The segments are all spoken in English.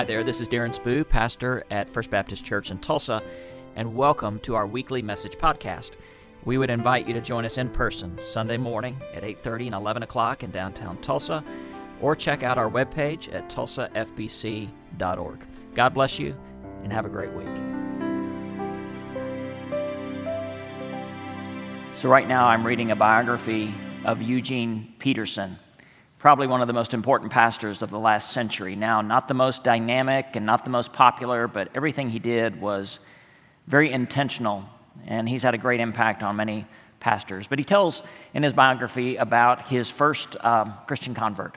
Hi there, this is Darren Spoo, pastor at First Baptist Church in Tulsa, and welcome to our weekly message podcast. We would invite you to join us in person Sunday morning at 8:30 and 11 o'clock in downtown Tulsa, or check out our webpage at tulsafbc.org. God bless you, and have a great week. So, right now, I'm reading a biography of Eugene Peterson probably one of the most important pastors of the last century. Now, not the most dynamic and not the most popular, but everything he did was very intentional, and he's had a great impact on many pastors. But he tells in his biography about his first um, Christian convert.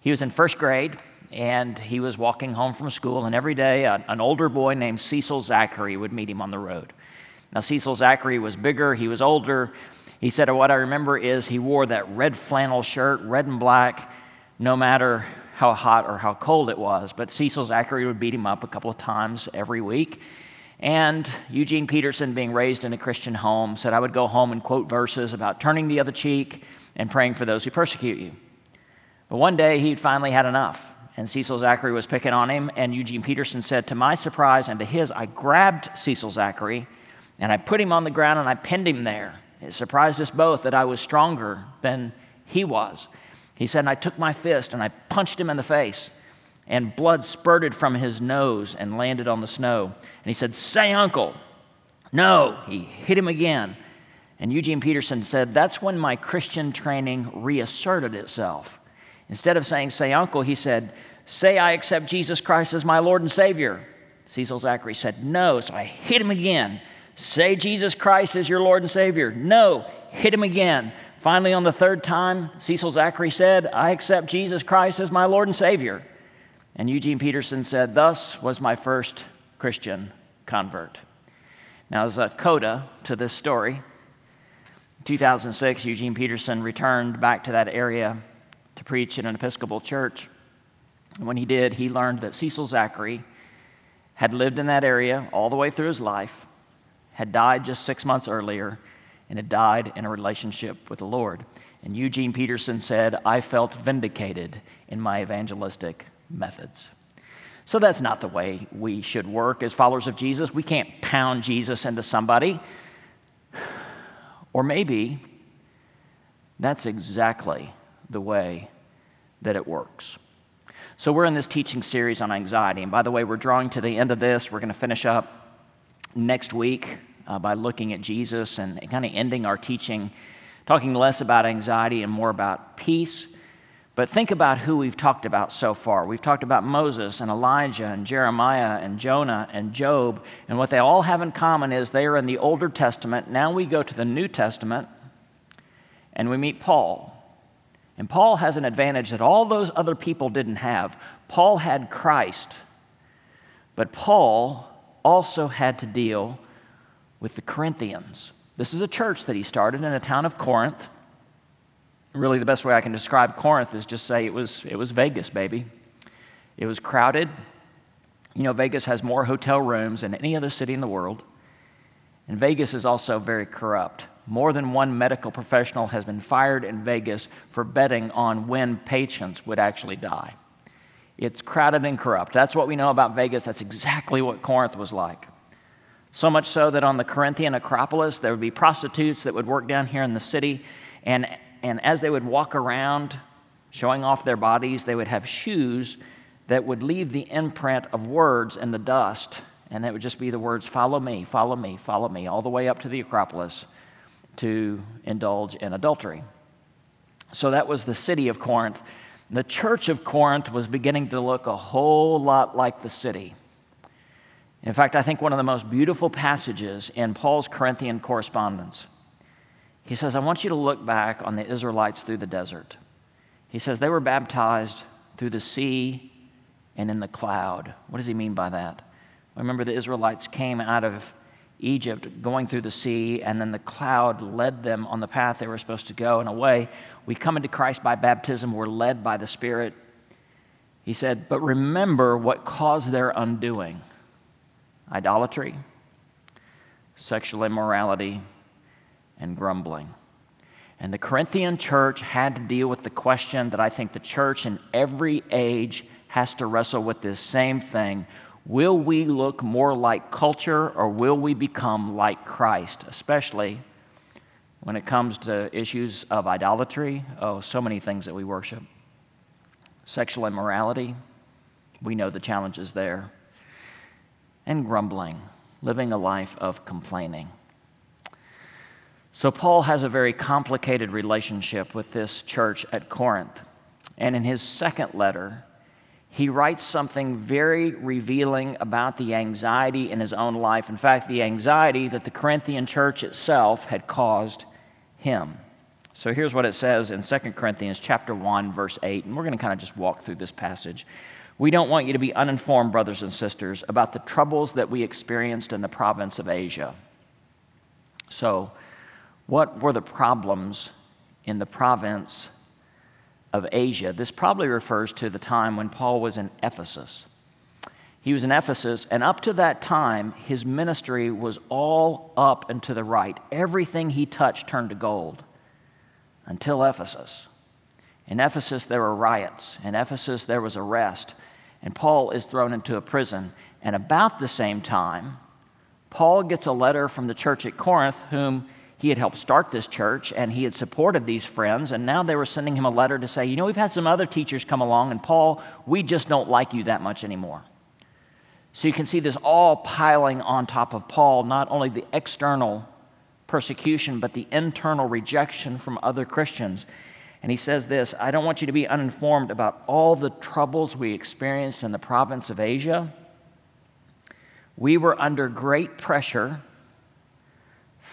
He was in first grade, and he was walking home from school, and every day a, an older boy named Cecil Zachary would meet him on the road. Now, Cecil Zachary was bigger, he was older, he said, What I remember is he wore that red flannel shirt, red and black, no matter how hot or how cold it was. But Cecil Zachary would beat him up a couple of times every week. And Eugene Peterson, being raised in a Christian home, said, I would go home and quote verses about turning the other cheek and praying for those who persecute you. But one day he'd finally had enough, and Cecil Zachary was picking on him. And Eugene Peterson said, To my surprise and to his, I grabbed Cecil Zachary and I put him on the ground and I pinned him there. It surprised us both that I was stronger than he was. He said, I took my fist and I punched him in the face, and blood spurted from his nose and landed on the snow. And he said, Say, uncle. No, he hit him again. And Eugene Peterson said, That's when my Christian training reasserted itself. Instead of saying, Say, uncle, he said, Say, I accept Jesus Christ as my Lord and Savior. Cecil Zachary said, No. So I hit him again. Say Jesus Christ is your Lord and Savior. No, hit him again. Finally, on the third time, Cecil Zachary said, I accept Jesus Christ as my Lord and Savior. And Eugene Peterson said, Thus was my first Christian convert. Now, as a coda to this story, in 2006, Eugene Peterson returned back to that area to preach in an Episcopal church. And when he did, he learned that Cecil Zachary had lived in that area all the way through his life had died just six months earlier and had died in a relationship with the Lord. And Eugene Peterson said, I felt vindicated in my evangelistic methods. So that's not the way we should work as followers of Jesus. We can't pound Jesus into somebody. Or maybe that's exactly the way that it works. So we're in this teaching series on anxiety. And by the way, we're drawing to the end of this. We're going to finish up next week uh, by looking at Jesus and kind of ending our teaching, talking less about anxiety and more about peace. But think about who we've talked about so far. We've talked about Moses and Elijah and Jeremiah and Jonah and Job, and what they all have in common is they are in the Older Testament. Now we go to the New Testament and we meet Paul. And Paul has an advantage that all those other people didn't have. Paul had Christ, but Paul also had to deal with the Corinthians. This is a church that he started in the town of Corinth. Really, the best way I can describe Corinth is just say it was, it was Vegas, baby. It was crowded. You know, Vegas has more hotel rooms than any other city in the world. And Vegas is also very corrupt. More than one medical professional has been fired in Vegas for betting on when patients would actually die. It's crowded and corrupt. That's what we know about Vegas. That's exactly what Corinth was like. So much so that on the Corinthian Acropolis, there would be prostitutes that would work down here in the city. And, and as they would walk around showing off their bodies, they would have shoes that would leave the imprint of words in the dust. And that would just be the words, follow me, follow me, follow me, all the way up to the Acropolis to indulge in adultery. So that was the city of Corinth. The church of Corinth was beginning to look a whole lot like the city. In fact, I think one of the most beautiful passages in Paul's Corinthian correspondence, he says, I want you to look back on the Israelites through the desert. He says they were baptized through the sea and in the cloud. What does he mean by that? Remember, the Israelites came out of Egypt going through the sea, and then the cloud led them on the path they were supposed to go. In a way, we come into Christ by baptism, we're led by the Spirit. He said, But remember what caused their undoing idolatry, sexual immorality, and grumbling. And the Corinthian church had to deal with the question that I think the church in every age has to wrestle with this same thing. Will we look more like culture or will we become like Christ, especially when it comes to issues of idolatry? Oh, so many things that we worship. Sexual immorality, we know the challenges there. And grumbling, living a life of complaining. So, Paul has a very complicated relationship with this church at Corinth. And in his second letter, he writes something very revealing about the anxiety in his own life. In fact, the anxiety that the Corinthian church itself had caused him. So here's what it says in 2 Corinthians chapter 1 verse 8, and we're going to kind of just walk through this passage. We don't want you to be uninformed, brothers and sisters, about the troubles that we experienced in the province of Asia. So, what were the problems in the province of Asia? This probably refers to the time when Paul was in Ephesus. He was in Ephesus, and up to that time, his ministry was all up and to the right. Everything he touched turned to gold until Ephesus. In Ephesus, there were riots. In Ephesus, there was arrest and Paul is thrown into a prison. And about the same time, Paul gets a letter from the church at Corinth, whom he had helped start this church and he had supported these friends. And now they were sending him a letter to say, You know, we've had some other teachers come along, and Paul, we just don't like you that much anymore. So you can see this all piling on top of Paul, not only the external persecution, but the internal rejection from other Christians. And he says this I don't want you to be uninformed about all the troubles we experienced in the province of Asia. We were under great pressure,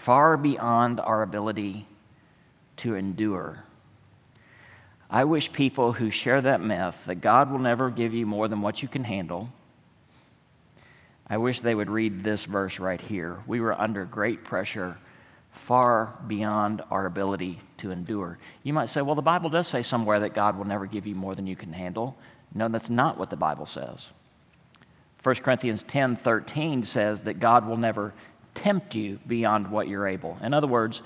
far beyond our ability to endure. I wish people who share that myth that God will never give you more than what you can handle. I wish they would read this verse right here. We were under great pressure, far beyond our ability to endure. You might say, well, the Bible does say somewhere that God will never give you more than you can handle. No, that's not what the Bible says. 1 Corinthians 10 13 says that God will never tempt you beyond what you're able. In other words,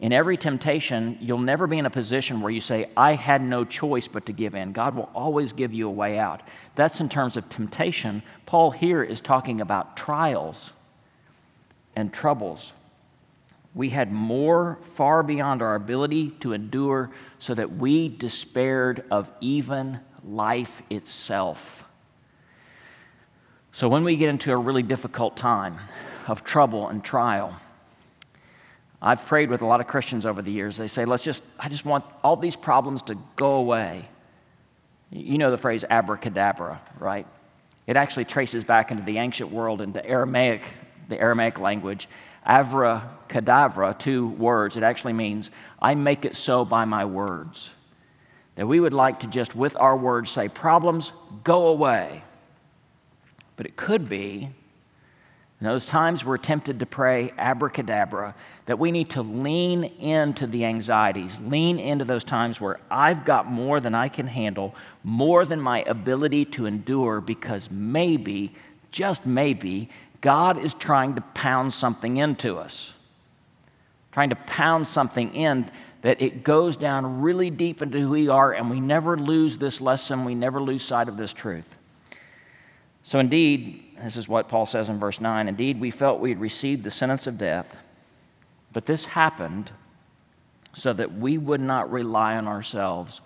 in every temptation, you'll never be in a position where you say, I had no choice but to give in. God will always give you a way out. That's in terms of temptation. Paul here is talking about trials and troubles we had more far beyond our ability to endure, so that we despaired of even life itself. So, when we get into a really difficult time of trouble and trial, I've prayed with a lot of Christians over the years. They say, Let's just, I just want all these problems to go away. You know the phrase abracadabra, right? It actually traces back into the ancient world, into Aramaic, the Aramaic language. Avra cadavra, two words. It actually means, I make it so by my words. That we would like to just, with our words, say, problems, go away. But it could be, in those times we're tempted to pray abracadabra, that we need to lean into the anxieties, lean into those times where I've got more than I can handle, more than my ability to endure, because maybe, just maybe, God is trying to pound something into us, trying to pound something in that it goes down really deep into who we are, and we never lose this lesson, we never lose sight of this truth. So, indeed, this is what Paul says in verse 9 indeed, we felt we had received the sentence of death, but this happened so that we would not rely on ourselves,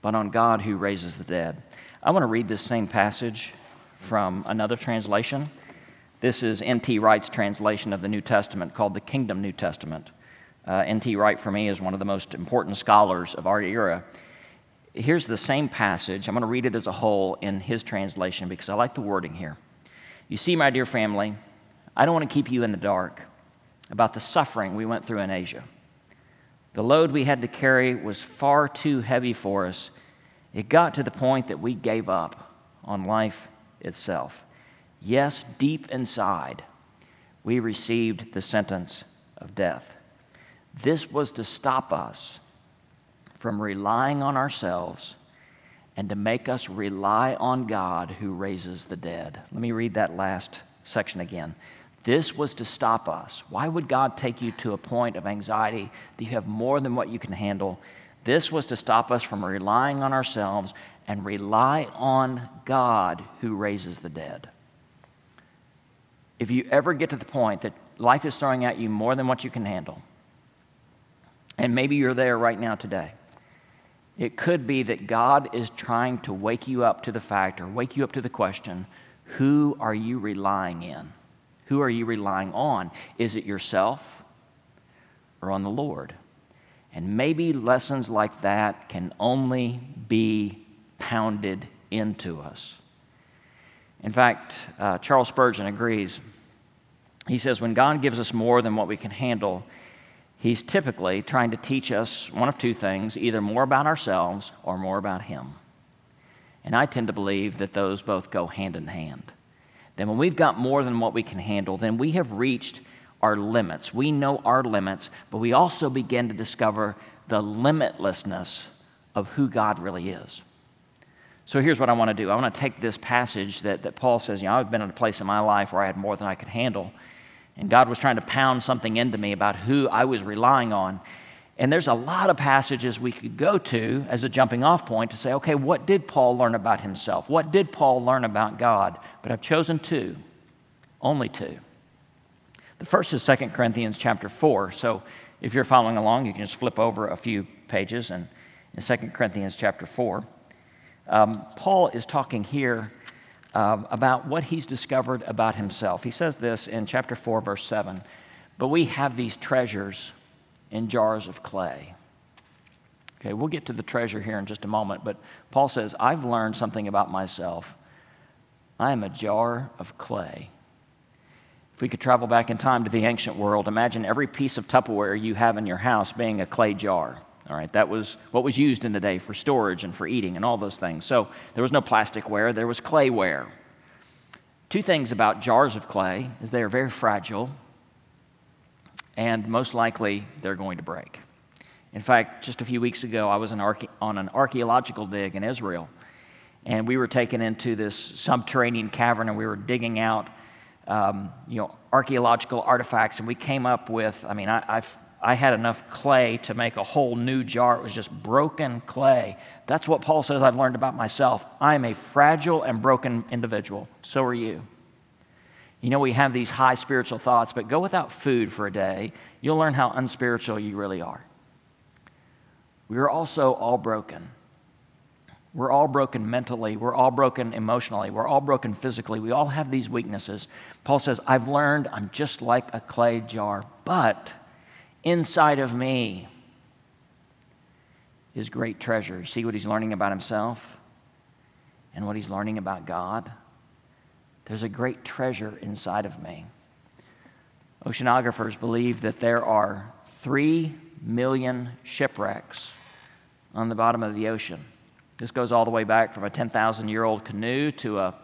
but on God who raises the dead. I want to read this same passage from another translation. This is N.T. Wright's translation of the New Testament called the Kingdom New Testament. Uh, N.T. Wright, for me, is one of the most important scholars of our era. Here's the same passage. I'm going to read it as a whole in his translation because I like the wording here. You see, my dear family, I don't want to keep you in the dark about the suffering we went through in Asia. The load we had to carry was far too heavy for us. It got to the point that we gave up on life itself. Yes, deep inside, we received the sentence of death. This was to stop us from relying on ourselves and to make us rely on God who raises the dead. Let me read that last section again. This was to stop us. Why would God take you to a point of anxiety that you have more than what you can handle? This was to stop us from relying on ourselves and rely on God who raises the dead. If you ever get to the point that life is throwing at you more than what you can handle, and maybe you're there right now today, it could be that God is trying to wake you up to the fact or wake you up to the question who are you relying in? Who are you relying on? Is it yourself or on the Lord? And maybe lessons like that can only be pounded into us. In fact, uh, Charles Spurgeon agrees. He says, when God gives us more than what we can handle, he's typically trying to teach us one of two things either more about ourselves or more about him. And I tend to believe that those both go hand in hand. Then, when we've got more than what we can handle, then we have reached our limits. We know our limits, but we also begin to discover the limitlessness of who God really is. So here's what I want to do I want to take this passage that, that Paul says, you know, I've been in a place in my life where I had more than I could handle. And God was trying to pound something into me about who I was relying on. And there's a lot of passages we could go to as a jumping off point to say, okay, what did Paul learn about himself? What did Paul learn about God? But I've chosen two, only two. The first is 2 Corinthians chapter 4. So if you're following along, you can just flip over a few pages and in 2 Corinthians chapter 4. Um, Paul is talking here um, about what he's discovered about himself. He says this in chapter 4, verse 7 But we have these treasures in jars of clay. Okay, we'll get to the treasure here in just a moment, but Paul says, I've learned something about myself. I am a jar of clay. If we could travel back in time to the ancient world, imagine every piece of Tupperware you have in your house being a clay jar. All right, that was what was used in the day for storage and for eating and all those things. So there was no plasticware, there was clayware. Two things about jars of clay is they are very fragile and most likely they're going to break. In fact, just a few weeks ago, I was on an archaeological dig in Israel, and we were taken into this subterranean cavern and we were digging out um, you know, archaeological artifacts, and we came up with, I mean, I, I've, I had enough clay to make a whole new jar. It was just broken clay. That's what Paul says I've learned about myself. I am a fragile and broken individual. So are you. You know, we have these high spiritual thoughts, but go without food for a day. You'll learn how unspiritual you really are. We are also all broken. We're all broken mentally. We're all broken emotionally. We're all broken physically. We all have these weaknesses. Paul says, I've learned I'm just like a clay jar, but inside of me is great treasure. See what he's learning about himself and what he's learning about God? There's a great treasure inside of me. Oceanographers believe that there are three million shipwrecks on the bottom of the ocean. This goes all the way back from a 10,000 year old canoe to a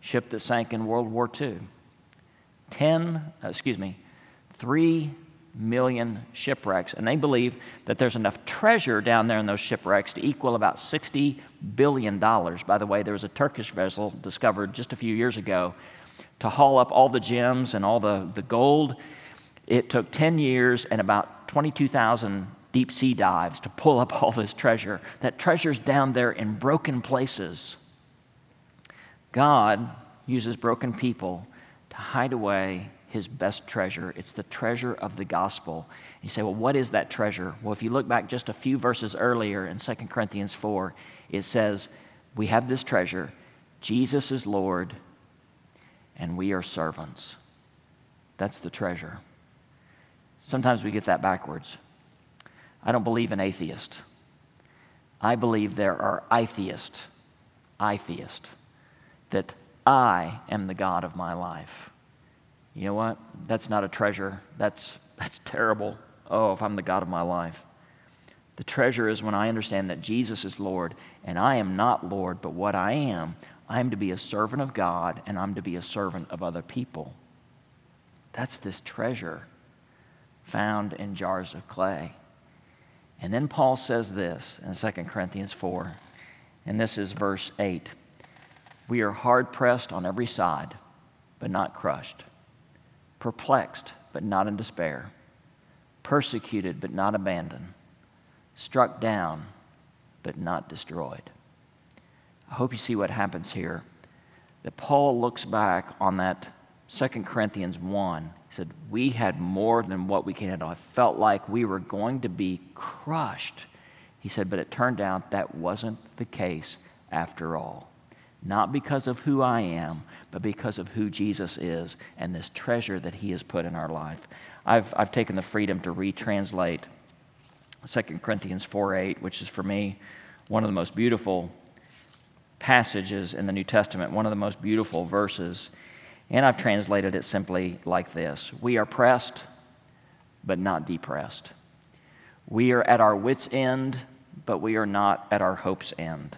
ship that sank in World War II. 10, uh, excuse me, 3 million shipwrecks. And they believe that there's enough treasure down there in those shipwrecks to equal about $60 billion. By the way, there was a Turkish vessel discovered just a few years ago to haul up all the gems and all the, the gold. It took 10 years and about 22,000 deep sea dives to pull up all this treasure. That treasure's down there in broken places. God uses broken people to hide away his best treasure. It's the treasure of the gospel. You say, well, what is that treasure? Well, if you look back just a few verses earlier in 2 Corinthians 4, it says, We have this treasure. Jesus is Lord, and we are servants. That's the treasure. Sometimes we get that backwards. I don't believe in atheist. I believe there are atheists, atheist, that I am the God of my life. You know what? That's not a treasure. That's, that's terrible. Oh, if I'm the God of my life. The treasure is when I understand that Jesus is Lord and I am not Lord, but what I am, I am to be a servant of God and I'm to be a servant of other people. That's this treasure found in jars of clay. And then Paul says this in 2 Corinthians 4, and this is verse 8 We are hard pressed on every side, but not crushed, perplexed, but not in despair, persecuted, but not abandoned, struck down, but not destroyed. I hope you see what happens here. That Paul looks back on that 2 Corinthians 1. He said, We had more than what we can handle. I felt like we were going to be crushed. He said, But it turned out that wasn't the case after all. Not because of who I am, but because of who Jesus is and this treasure that he has put in our life. I've, I've taken the freedom to retranslate 2 Corinthians 4 8, which is for me one of the most beautiful passages in the New Testament, one of the most beautiful verses. And I've translated it simply like this We are pressed, but not depressed. We are at our wits' end, but we are not at our hope's end.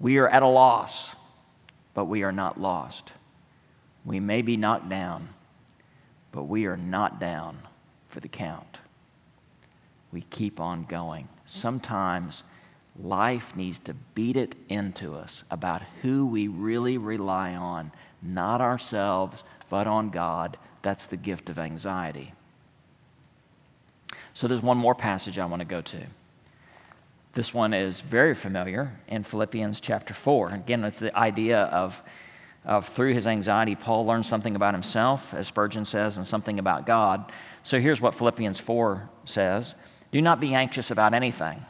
We are at a loss, but we are not lost. We may be knocked down, but we are not down for the count. We keep on going. Sometimes life needs to beat it into us about who we really rely on, not ourselves, but on God. That's the gift of anxiety. So there's one more passage I want to go to. This one is very familiar in Philippians chapter 4. Again, it's the idea of, of through his anxiety, Paul learns something about himself, as Spurgeon says, and something about God. So here's what Philippians 4 says Do not be anxious about anything.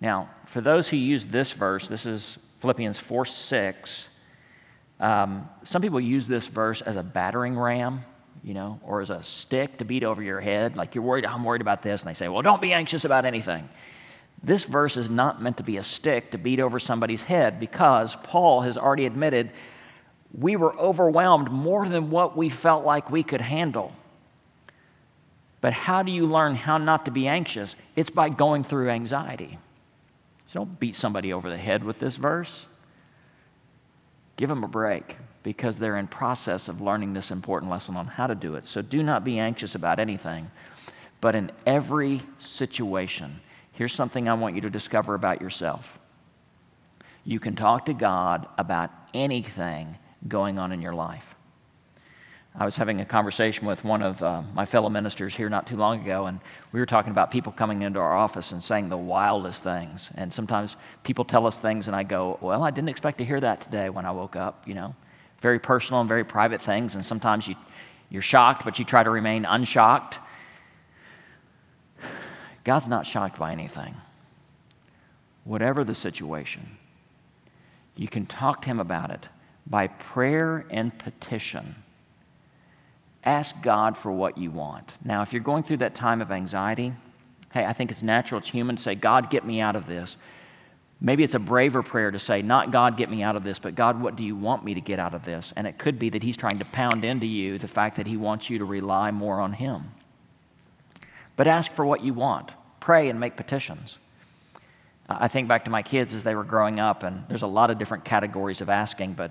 Now, for those who use this verse, this is Philippians 4 6. Um, some people use this verse as a battering ram, you know, or as a stick to beat over your head. Like you're worried, I'm worried about this. And they say, well, don't be anxious about anything. This verse is not meant to be a stick to beat over somebody's head because Paul has already admitted we were overwhelmed more than what we felt like we could handle. But how do you learn how not to be anxious? It's by going through anxiety. So don't beat somebody over the head with this verse. Give them a break because they're in process of learning this important lesson on how to do it. So do not be anxious about anything, but in every situation, Here's something I want you to discover about yourself. You can talk to God about anything going on in your life. I was having a conversation with one of uh, my fellow ministers here not too long ago, and we were talking about people coming into our office and saying the wildest things. And sometimes people tell us things, and I go, Well, I didn't expect to hear that today when I woke up, you know. Very personal and very private things, and sometimes you, you're shocked, but you try to remain unshocked. God's not shocked by anything. Whatever the situation, you can talk to Him about it by prayer and petition. Ask God for what you want. Now, if you're going through that time of anxiety, hey, I think it's natural, it's human to say, God, get me out of this. Maybe it's a braver prayer to say, not God, get me out of this, but God, what do you want me to get out of this? And it could be that He's trying to pound into you the fact that He wants you to rely more on Him. But ask for what you want pray and make petitions. I think back to my kids as they were growing up, and there's a lot of different categories of asking, but,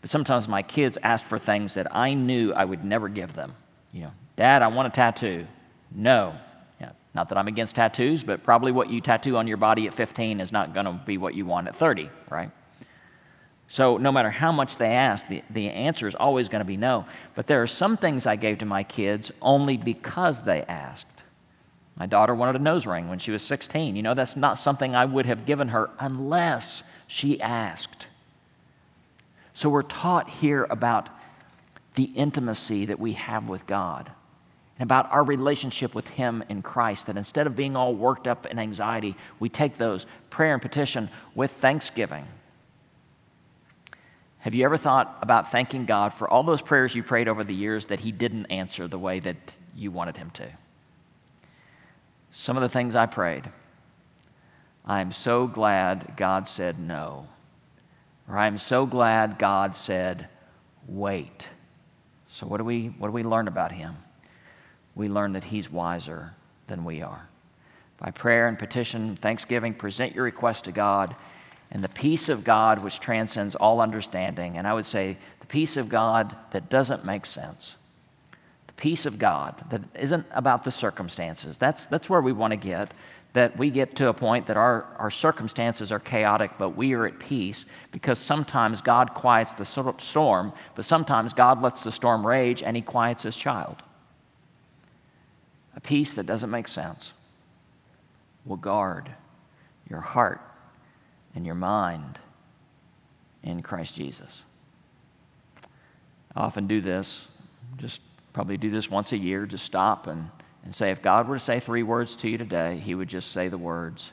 but sometimes my kids asked for things that I knew I would never give them. You know, Dad, I want a tattoo. No. Yeah, not that I'm against tattoos, but probably what you tattoo on your body at 15 is not going to be what you want at 30, right? So no matter how much they ask, the, the answer is always going to be no. But there are some things I gave to my kids only because they asked. My daughter wanted a nose ring when she was 16. You know, that's not something I would have given her unless she asked. So we're taught here about the intimacy that we have with God and about our relationship with Him in Christ. That instead of being all worked up in anxiety, we take those prayer and petition with thanksgiving. Have you ever thought about thanking God for all those prayers you prayed over the years that He didn't answer the way that you wanted Him to? Some of the things I prayed. I'm so glad God said no. Or I'm so glad God said wait. So, what do we, what do we learn about Him? We learn that He's wiser than we are. By prayer and petition, thanksgiving, present your request to God, and the peace of God, which transcends all understanding, and I would say the peace of God that doesn't make sense, peace of God that isn't about the circumstances. That's, that's where we want to get, that we get to a point that our, our circumstances are chaotic, but we are at peace because sometimes God quiets the storm, but sometimes God lets the storm rage and he quiets his child. A peace that doesn't make sense will guard your heart and your mind in Christ Jesus. I often do this, just probably do this once a year, just stop and, and say, if God were to say three words to you today, He would just say the words,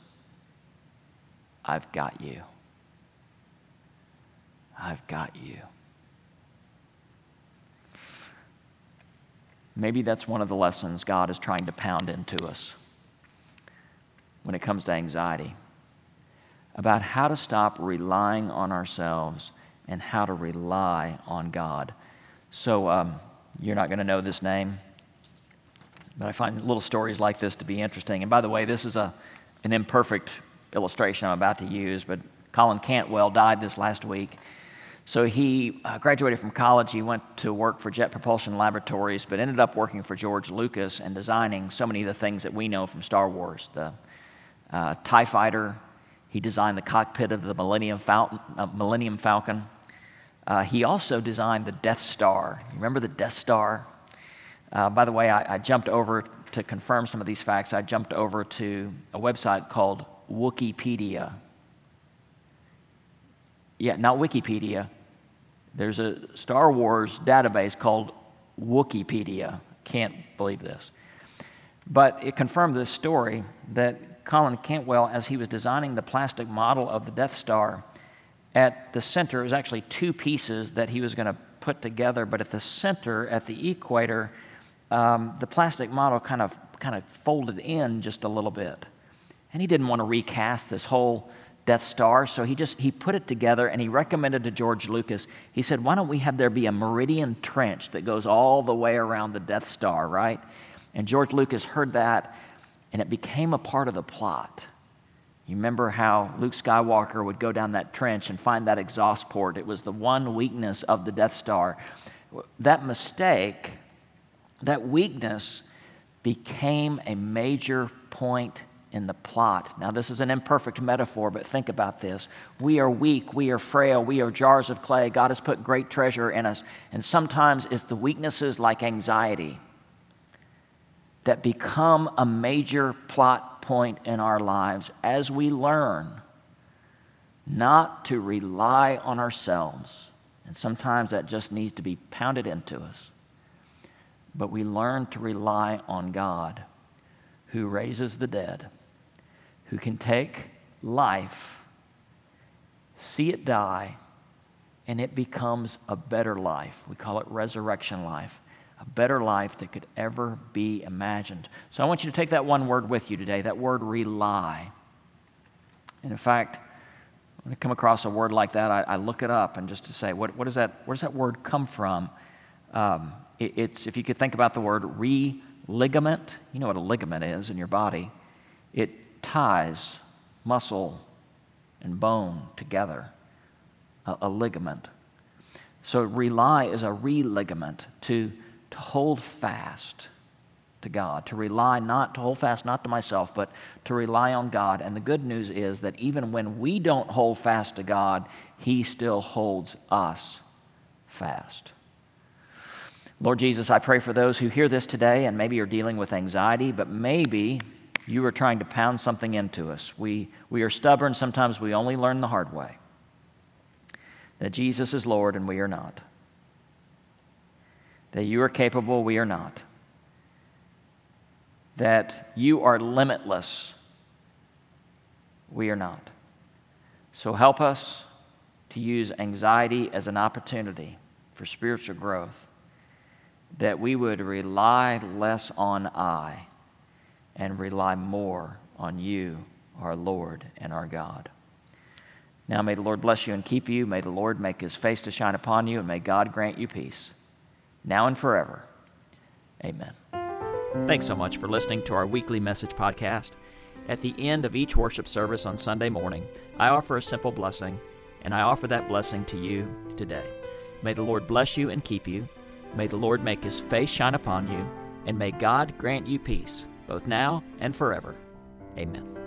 I've got you. I've got you. Maybe that's one of the lessons God is trying to pound into us when it comes to anxiety about how to stop relying on ourselves and how to rely on God. So, um, you're not going to know this name, but I find little stories like this to be interesting. And by the way, this is a, an imperfect illustration I'm about to use, but Colin Cantwell died this last week. So he uh, graduated from college. He went to work for Jet Propulsion Laboratories, but ended up working for George Lucas and designing so many of the things that we know from Star Wars the uh, TIE Fighter. He designed the cockpit of the Millennium, Falcon. Uh, Millennium Falcon. Uh, he also designed the Death Star. Remember the Death Star? Uh, by the way, I, I jumped over to confirm some of these facts. I jumped over to a website called Wookieepedia. Yeah, not Wikipedia. There's a Star Wars database called Wookieepedia. Can't believe this. But it confirmed this story that Colin Cantwell, as he was designing the plastic model of the Death Star, at the center, it was actually two pieces that he was going to put together, but at the center, at the equator, um, the plastic model kind of, kind of folded in just a little bit. And he didn't want to recast this whole Death Star, so he just he put it together and he recommended to George Lucas. He said, "Why don't we have there be a meridian trench that goes all the way around the Death Star, right?" And George Lucas heard that, and it became a part of the plot. You remember how Luke Skywalker would go down that trench and find that exhaust port? It was the one weakness of the Death Star. That mistake, that weakness, became a major point in the plot. Now, this is an imperfect metaphor, but think about this. We are weak, we are frail, we are jars of clay. God has put great treasure in us. And sometimes it's the weaknesses like anxiety that become a major plot point in our lives as we learn not to rely on ourselves. And sometimes that just needs to be pounded into us. But we learn to rely on God who raises the dead, who can take life, see it die, and it becomes a better life. We call it resurrection life a better life that could ever be imagined. So I want you to take that one word with you today, that word rely. And in fact, when I come across a word like that, I, I look it up and just to say, what, what, is that, where does that word come from? Um, it, it's, if you could think about the word re-ligament, you know what a ligament is in your body. It ties muscle and bone together, a, a ligament. So rely is a re-ligament to to hold fast to God, to rely not, to hold fast not to myself, but to rely on God. And the good news is that even when we don't hold fast to God, He still holds us fast. Lord Jesus, I pray for those who hear this today and maybe are dealing with anxiety, but maybe you are trying to pound something into us. We, we are stubborn, sometimes we only learn the hard way that Jesus is Lord and we are not that you are capable, we are not. That you are limitless, we are not. So help us to use anxiety as an opportunity for spiritual growth, that we would rely less on I and rely more on you, our Lord and our God. Now may the Lord bless you and keep you. May the Lord make his face to shine upon you, and may God grant you peace now and forever. Amen. Thanks so much for listening to our weekly message podcast. At the end of each worship service on Sunday morning, I offer a simple blessing, and I offer that blessing to you today. May the Lord bless you and keep you. May the Lord make his face shine upon you, and may God grant you peace, both now and forever. Amen.